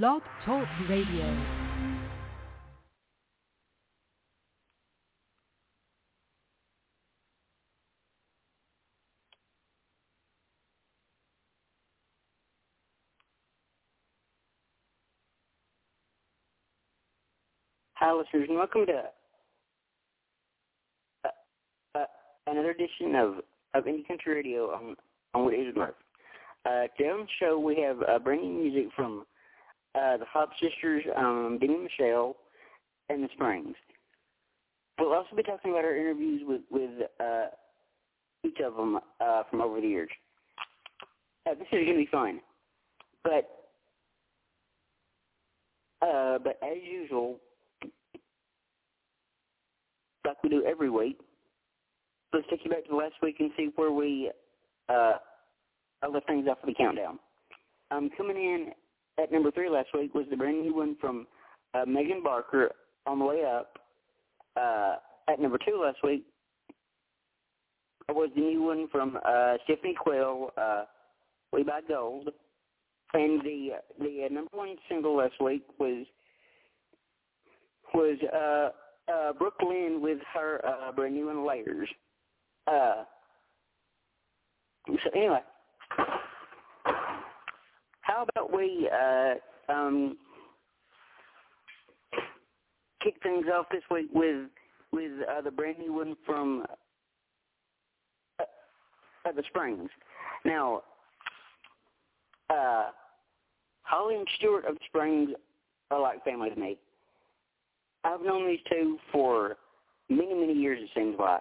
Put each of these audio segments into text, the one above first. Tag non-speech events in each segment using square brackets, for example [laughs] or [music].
Blog Talk Radio. Hi, listeners, and welcome to uh, uh, another edition of, of Indie Country Radio on, on What Is Love. Uh, today on the show, we have uh, brand new music from uh, the Hobbs Sisters, um, Demi Michelle, and the Springs. We'll also be talking about our interviews with, with uh, each of them uh, from over the years. Uh, this is going to be fun. But, uh, but as usual, like we do every week, let's take you back to last week and see where we uh, left things off for the countdown. Um, coming in at number three last week was the brand new one from uh, Megan Barker on the way up. Uh, at number two last week was the new one from uh, Stephanie Quayle, uh, We Buy Gold. And the the uh, number one single last week was was uh, uh, Brooklyn with her uh, brand new one, Layers. Uh, so anyway, how about we uh, um, kick things off this week with with uh, the brand new one from uh, uh, the Springs. Now, uh, Holly and Stewart of Springs are like family to me. I've known these two for many, many years, it seems like.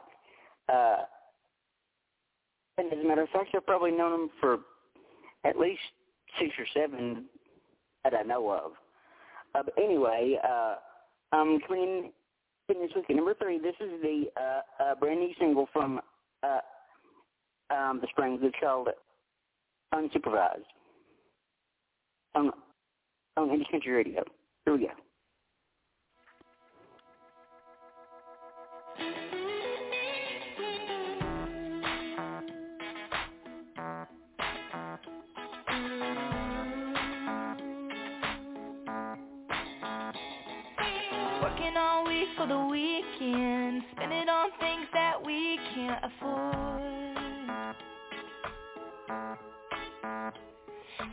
Uh, and as a matter of fact, I've probably known them for at least six or seven that I know of. Uh, but anyway, uh, I'm coming in this week number three. This is the uh, uh, brand new single from uh, um, the Springs. It's called Unsupervised on, on Indie Country Radio. Here we go. For the weekend, spend it on things that we can't afford.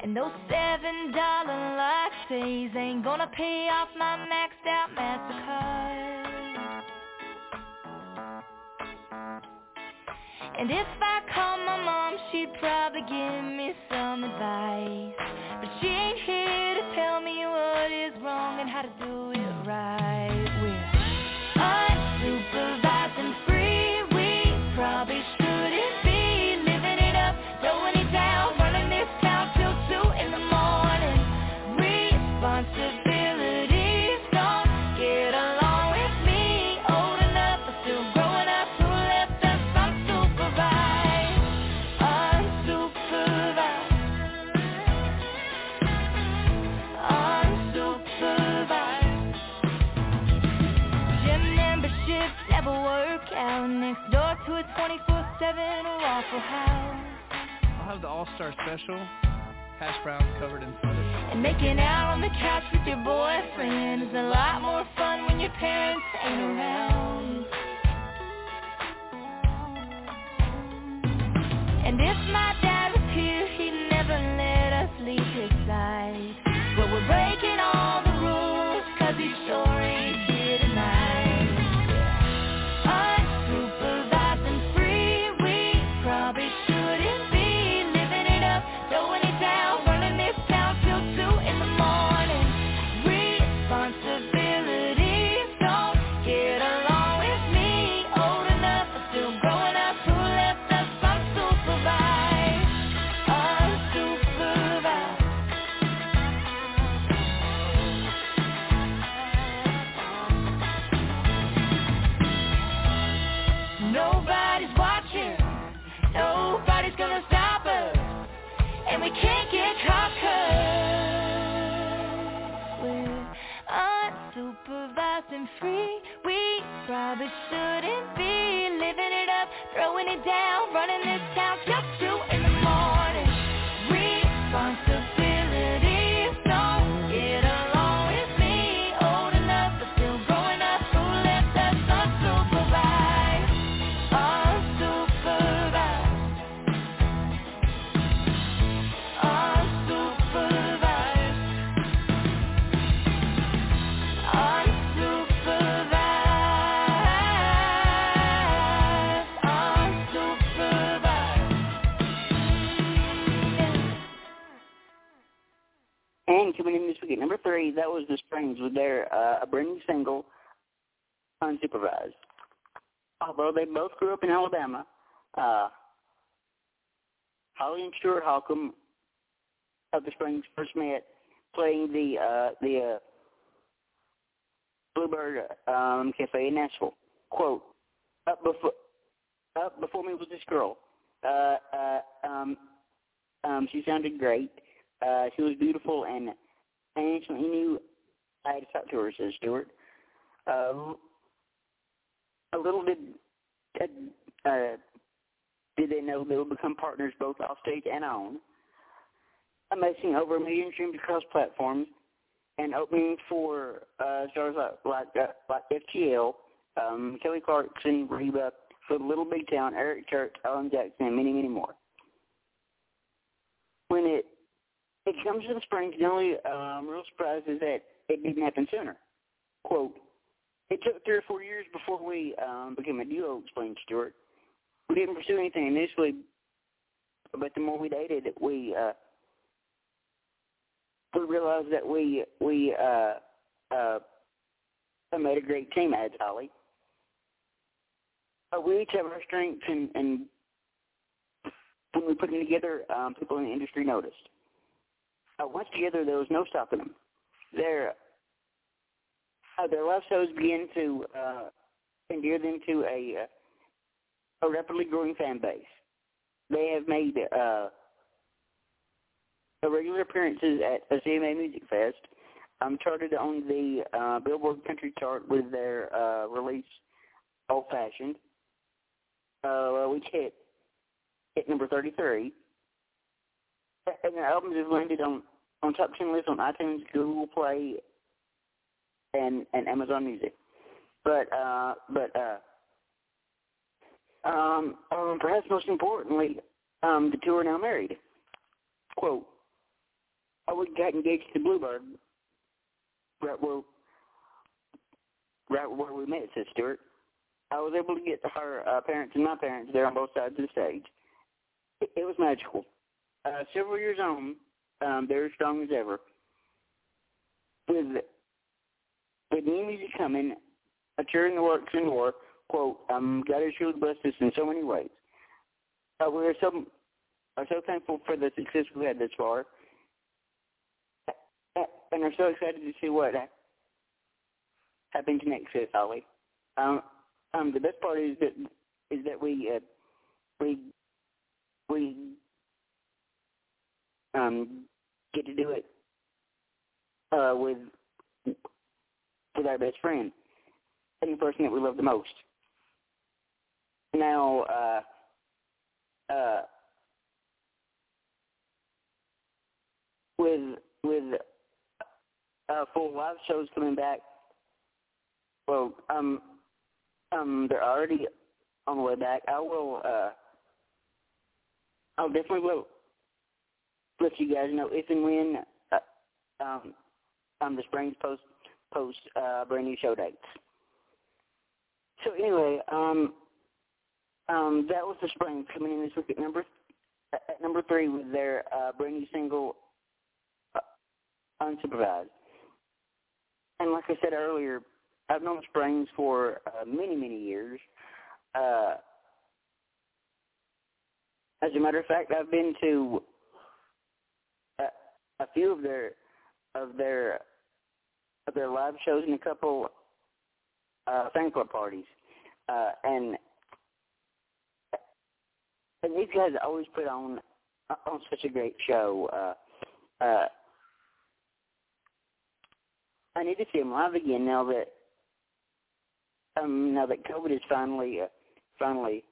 And those seven dollar lattes ain't gonna pay off my maxed out MasterCard. And if I call my mom, she'd probably give me some advice. But she ain't here to tell me what is wrong and how to do it right. Never work out. Next door to a 24/7 Waffle House. I'll have the All-Star Special, hash browns covered in fudge. And making out on the couch with your boyfriend is a lot more fun when your parents ain't around. And if my at number three, that was the Springs with their uh, a brand new single, Unsupervised. Although they both grew up in Alabama, uh, Holly and Stuart Holcomb of the Springs first met playing the uh, the uh, Bluebird um, Cafe in Nashville. Quote, up before, up before me was this girl. Uh, uh, um, um, she sounded great. Uh, she was beautiful and I instantly knew I had to talk to her, says Stewart. Uh, a little did, uh, did they know they would become partners both off stage and on, amassing over a million streams across platforms and opening for uh, stars like like, uh, like FGL, um, Kelly Clarkson, Reba, for Little Big Town, Eric Church, Alan Jackson, and many, many more. When it it comes to the Springs, the only um, real surprise is that it didn't happen sooner. Quote, it took three or four years before we um, became a duo, explained Stewart. We didn't pursue anything initially, but the more we dated, we uh, we realized that we we uh, uh, made a great team, adds Holly. Uh, we each have our strengths, and, and when we put them together, um, people in the industry noticed. Uh, once together, there was no stopping them. Their uh, their live shows began to uh, endear them to a uh, a rapidly growing fan base. They have made uh, regular appearances at a CMA Music Fest, um, charted on the uh, Billboard Country chart with their uh, release Old Fashioned, uh, which hit hit number 33. And their albums have landed on, on top 10 lists on iTunes, Google Play, and, and Amazon Music. But, uh, but, uh, um, um, perhaps most importantly, um, the two are now married. Quote, I would got engaged to Bluebird right where right where we met, said Stewart. I was able to get her uh, parents and my parents there on both sides of the stage. It, it was magical. Uh, several years on, um, they're as strong as ever. With with new music coming, a tour in the works and more, quote, um, God has really blessed us in so many ways. Uh, we are so are so thankful for the success we've had this far and I'm so excited to see what happens next, says Holly. Um, um, the best part is that is that we uh, we we um, get to do it uh, with with our best friend and the person that we love the most. Now, uh, uh, with with uh, full live shows coming back. Well, um, um, they're already on the way back. I will, uh, I'll definitely will let you guys know if and when, uh, um, um, the Springs post post uh, brand new show dates. So anyway, um, um, that was the Springs coming in this week at number at number three with their uh, brand new single, uh, Unsupervised and like I said earlier, I've known Springs for uh, many, many years. Uh, as a matter of fact, I've been to a few of their of their of their live shows and a couple uh, fan club parties, uh, and and these guys always put on on such a great show. Uh, uh, I need to see him live again now that um now that COVID is finally uh, finally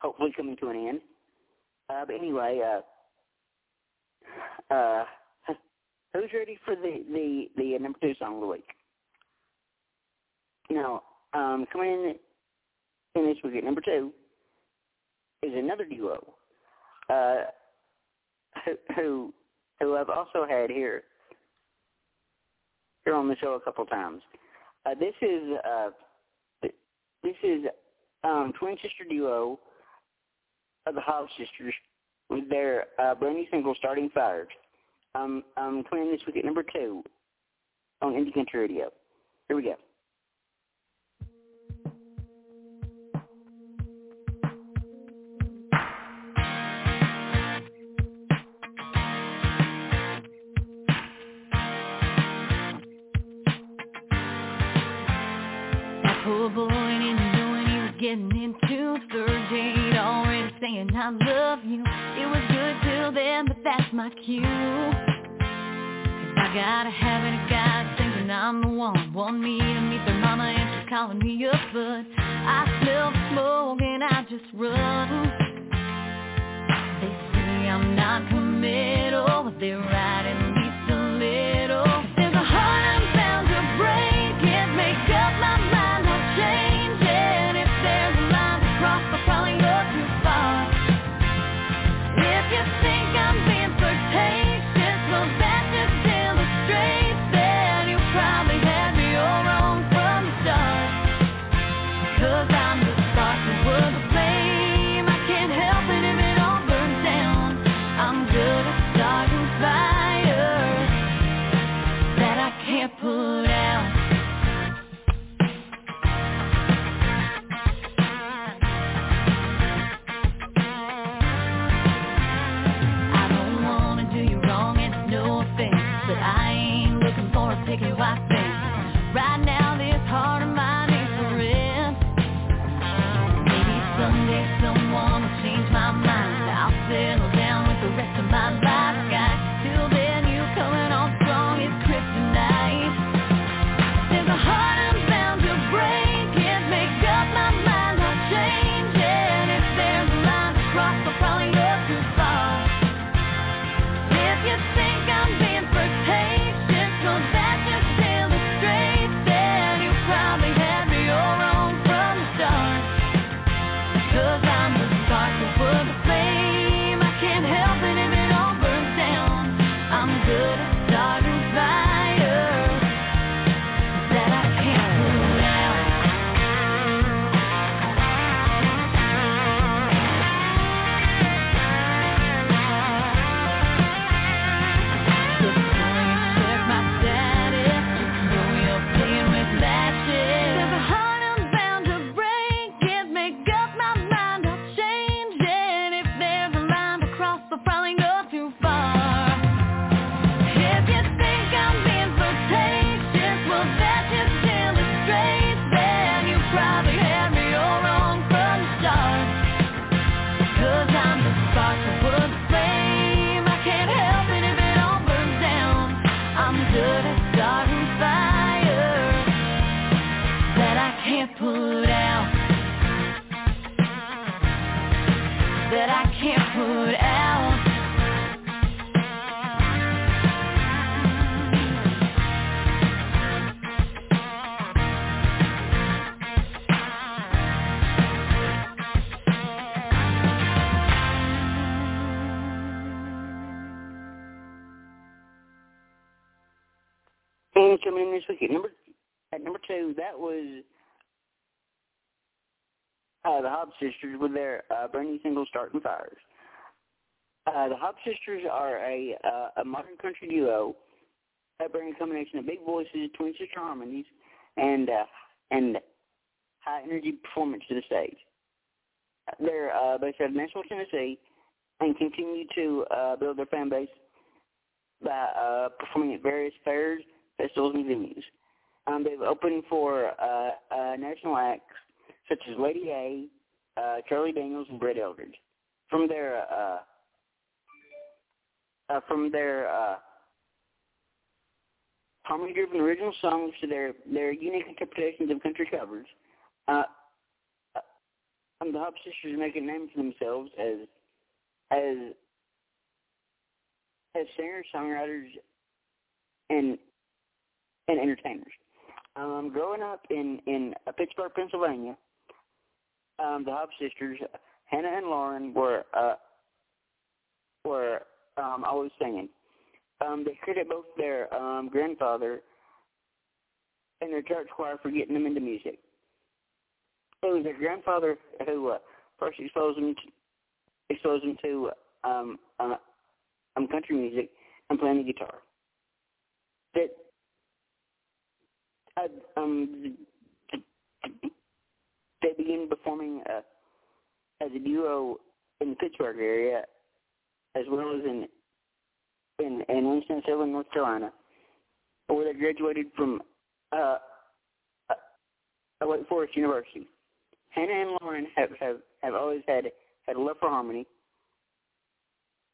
hopefully coming to an end. Uh, but anyway, uh, uh, [laughs] who's ready for the the the number two song of the week? Now, um, coming in in this week at number two is another duo uh, who who who I've also had here here on the show a couple times. Uh, this is uh, this is um, twin sister duo of the Hobbs sisters with their uh, brand new single "Starting Fires." Um, um, coming in this week at number two on Indie Country Radio. Here we go. That's my cue I got a habit of guys thinking I'm the one. Want me to meet their mama and she's calling me up But I smell the smoke and I just run. They say I'm not committal, oh, but they're right at at number at number two, that was uh, the Hobbs Sisters with their uh, brand single "Starting Fires." Uh, the Hobbs Sisters are a uh, a modern country duo that bring a combination of big voices, twin sister harmonies, and uh, and high energy performance to the stage. They're uh, based out of Nashville, Tennessee, and continue to uh, build their fan base by uh, performing at various fairs, festivals, and venues. Um, they've opened for uh, uh, national acts such as Lady A, uh, Charlie Daniels, and Brett Eldredge. From their uh, uh, from their uh, harmony-driven original songs to their their unique interpretations of country covers, uh, um, the Hobbs Sisters make a name for themselves as as as singers, songwriters, and and entertainers. Um, growing up in in uh, Pittsburgh, Pennsylvania, um, the Hobbs sisters, Hannah and Lauren, were uh, were um, always singing. Um, they credit both their um, grandfather and their church choir for getting them into music. It was their grandfather who uh, first exposed them to, exposed them to um, uh, um, country music, and playing the guitar. That uh, um, they began performing uh, as a duo in the Pittsburgh area, as well as in in, in Winston-Salem, North Carolina, where they graduated from uh, uh, Wake Forest University. Hannah and Lauren have, have, have always had, had a love for harmony,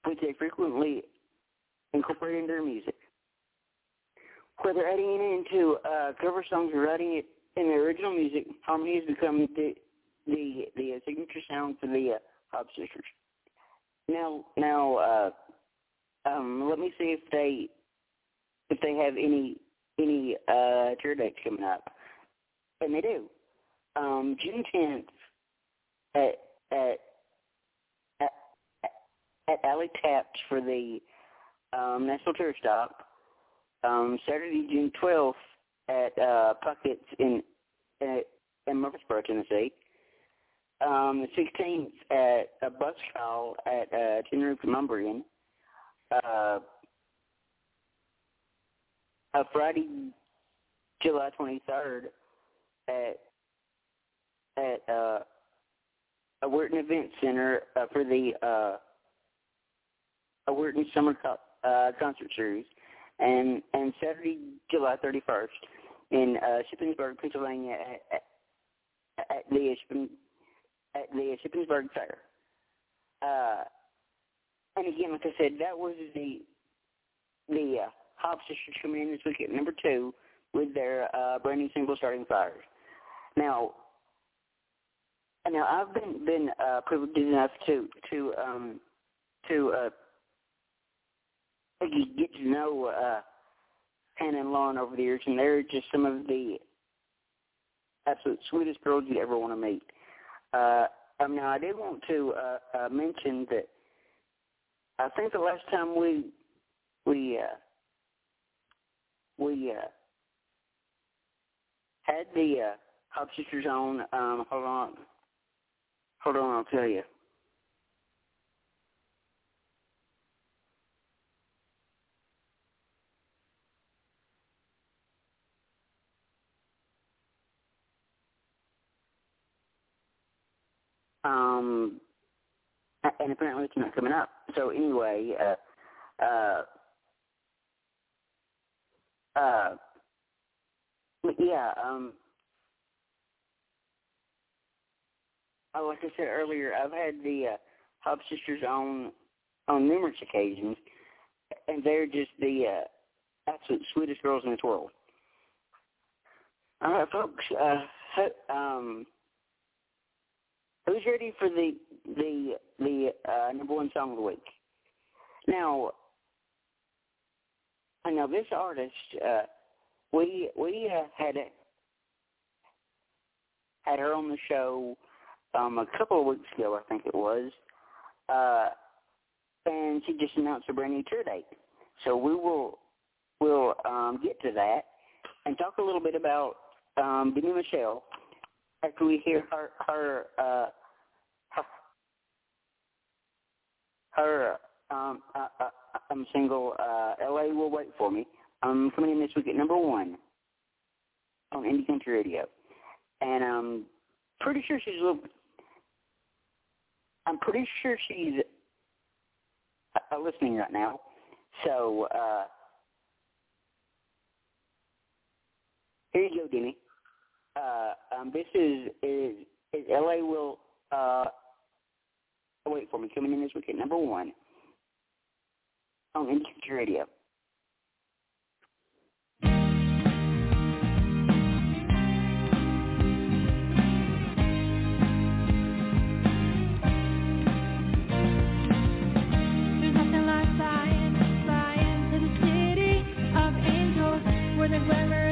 which they frequently incorporate into their music. Whether adding it into uh, cover songs or writing it in the original music, harmony has become the the the uh, signature sound for the uh, sisters. Now, now, uh, um, let me see if they if they have any any uh, tour dates coming up, and they do. Um, June tenth at at at, at Alley Taps for the um, National Tour Stop. Um, Saturday, June twelfth at uh, Puckett's in in, in Murfreesboro, Tennessee. Um, the 16th at a bus call at uh, Tin Roof Lumbrian. Uh, a Friday, July 23rd at at uh, a Weirton Event Center uh, for the uh, a Weirton Summer co- uh, Concert Series, and and Saturday, July 31st in uh, Shippensburg, Pennsylvania at, at, at the Shippen, at the Shippensburg Fair. Uh, and again, like I said, that was the the uh, Hobbs sisters coming in this week at number two with their uh, brand new single, "Starting Fires." Now, now I've been been uh, privileged enough to to um, to uh, get to know uh, Hannah and Lauren over the years, and they're just some of the absolute sweetest girls you'd ever want to meet. Uh, um, now, I did want to uh, uh, mention that I think the last time we we uh, we uh, had the uh, Hobbs sisters on. Um, hold on, hold on, I'll tell you. Um, and apparently it's not coming up. So anyway, uh, uh, uh, yeah, um, oh, like I said earlier, I've had the uh, Hobbs sisters on on numerous occasions, and they're just the uh, absolute sweetest girls in this world. All right, folks. Uh, um, Who's ready for the the the uh, number one song of the week? Now, I know this artist. Uh, we we uh, had had her on the show um, a couple of weeks ago, I think it was, uh, and she just announced a brand new tour date. So we will we'll um, get to that and talk a little bit about um, Demi Michelle after we hear her her uh, her um, uh, uh, um single uh, "L.A. Will Wait for Me." Um, coming in this week at number one on Indie Country Radio, and I'm pretty sure she's a little. I'm pretty sure she's uh, listening right now. So uh, here you go, Denny. Uh, um, this is is, is L.A. Will uh, wait for me coming in week at number one on Indie Radio. the palm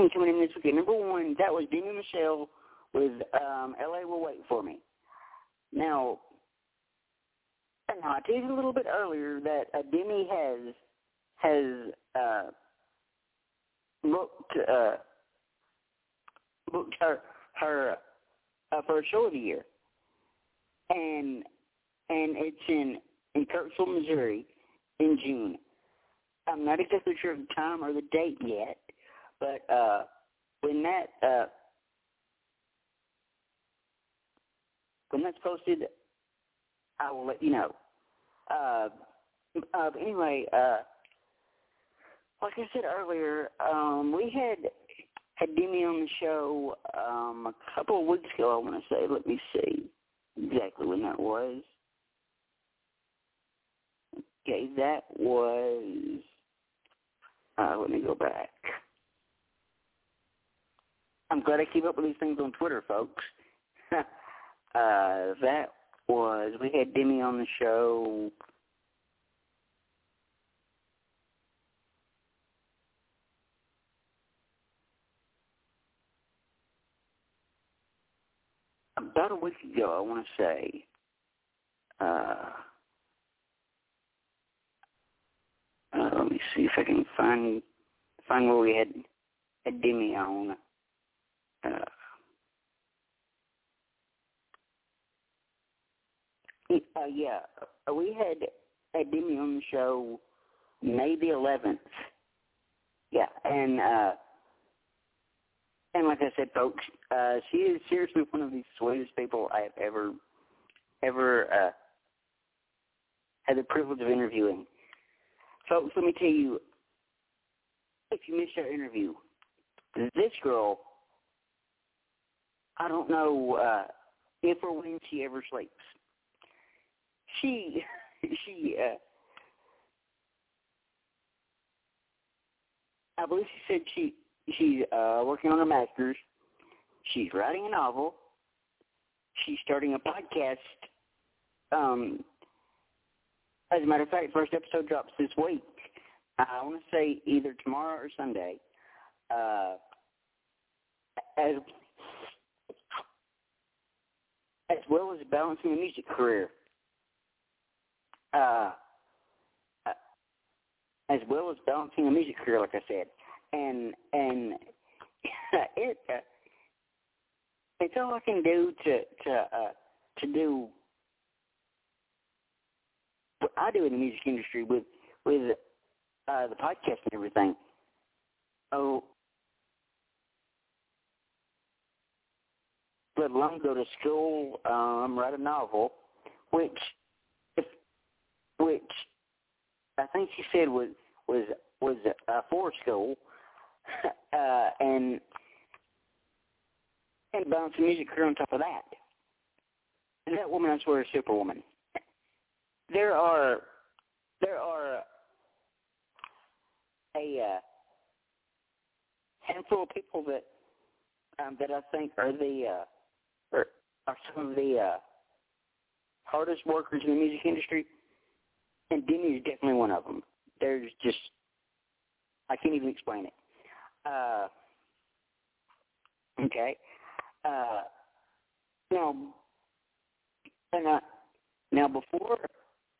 And coming in this weekend, number one, that was Demi Michelle with um, "L.A. Will Wait for Me." Now, now I teased a little bit earlier that uh, Demi has has uh, booked uh, booked her her uh, for a show of the year, and and it's in in Kirksville, Missouri, in June. I'm not exactly sure of the time or the date yet, but uh, when that uh, when that's posted, I will let you know. Uh, uh, anyway, uh, like I said earlier, um, we had had Demi on the show um, a couple of weeks ago. I want to say. Let me see exactly when that was. Okay, that was. Uh, let me go back. I'm glad I keep up with these things on Twitter, folks. [laughs] uh, that was we had Demi on the show. About a week ago, I want to say. Uh, uh, let me see if I can find find where we had had Demi on. Uh, uh, yeah, we had had Demi show May the 11th. Yeah, and uh, and like I said, folks, uh, she is seriously one of the sweetest people I have ever ever uh, had the privilege of interviewing. Folks, let me tell you, if you missed our interview, this girl I don't know uh, if or when she ever sleeps. She, [laughs] she, uh, I believe she said she she's uh, working on her master's. She's writing a novel. She's starting a podcast. Um, as a matter of fact, first episode drops this week. I want to say either tomorrow or Sunday. Uh, as as well as balancing a music career. uh, uh, as well as balancing a music career, like I said, and and [laughs] it uh, it's all I can do to to uh, to do what I do in the music industry with with uh, the podcast and everything. Oh, let alone go to school, um, write a novel, which, if, which I think she said was was was uh, for school, [laughs] uh, and and bounce a music career on top of that. And that woman, I swear, is superwoman. There are there are a uh, handful of people that um, that I think are the uh, are, are some of the uh, hardest workers in the music industry, and Demi is definitely one of them. There's just I can't even explain it. Uh, okay. Uh, now, and uh, now before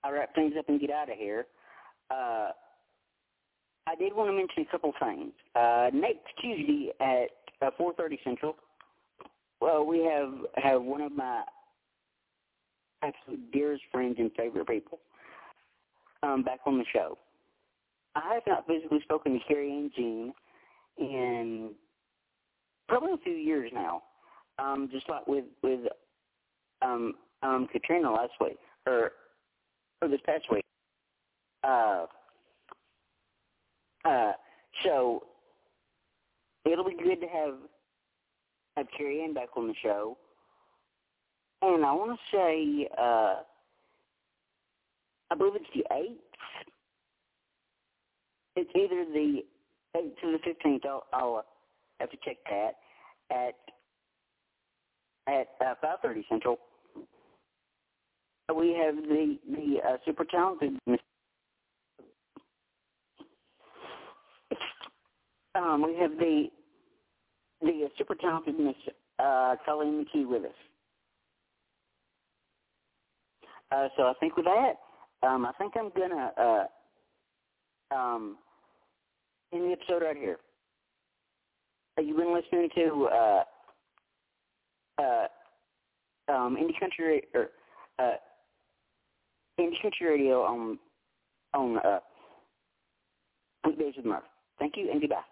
I wrap things up and get out of here, uh, I did want to mention a couple things. Uh, next Tuesday at uh, 4:30 Central, well, we have have one of my absolute dearest friends and favorite people um, back on the show. I have not physically spoken to Carrie and Jean in probably a few years now. Um, just like with with um, um, Katrina last week or or this past week. Uh, uh, so it'll be good to have have Carrie Ann back on the show. And I want to say, uh, I believe it's the 8th. It's either the 8th to the 15th. I'll, I'll have to check that at at uh, 5:30 Central. We have the the uh, super talented Miss. Um, we have the the uh, super talented Miss uh, Colleen McKee with us. Uh, so I think with that, um, I think I'm gonna uh, um, end the episode right here. You've been listening to uh, uh, um, Indie Country or uh, Indie Country Radio on on uh, weekdays with Murph. Thank you and goodbye.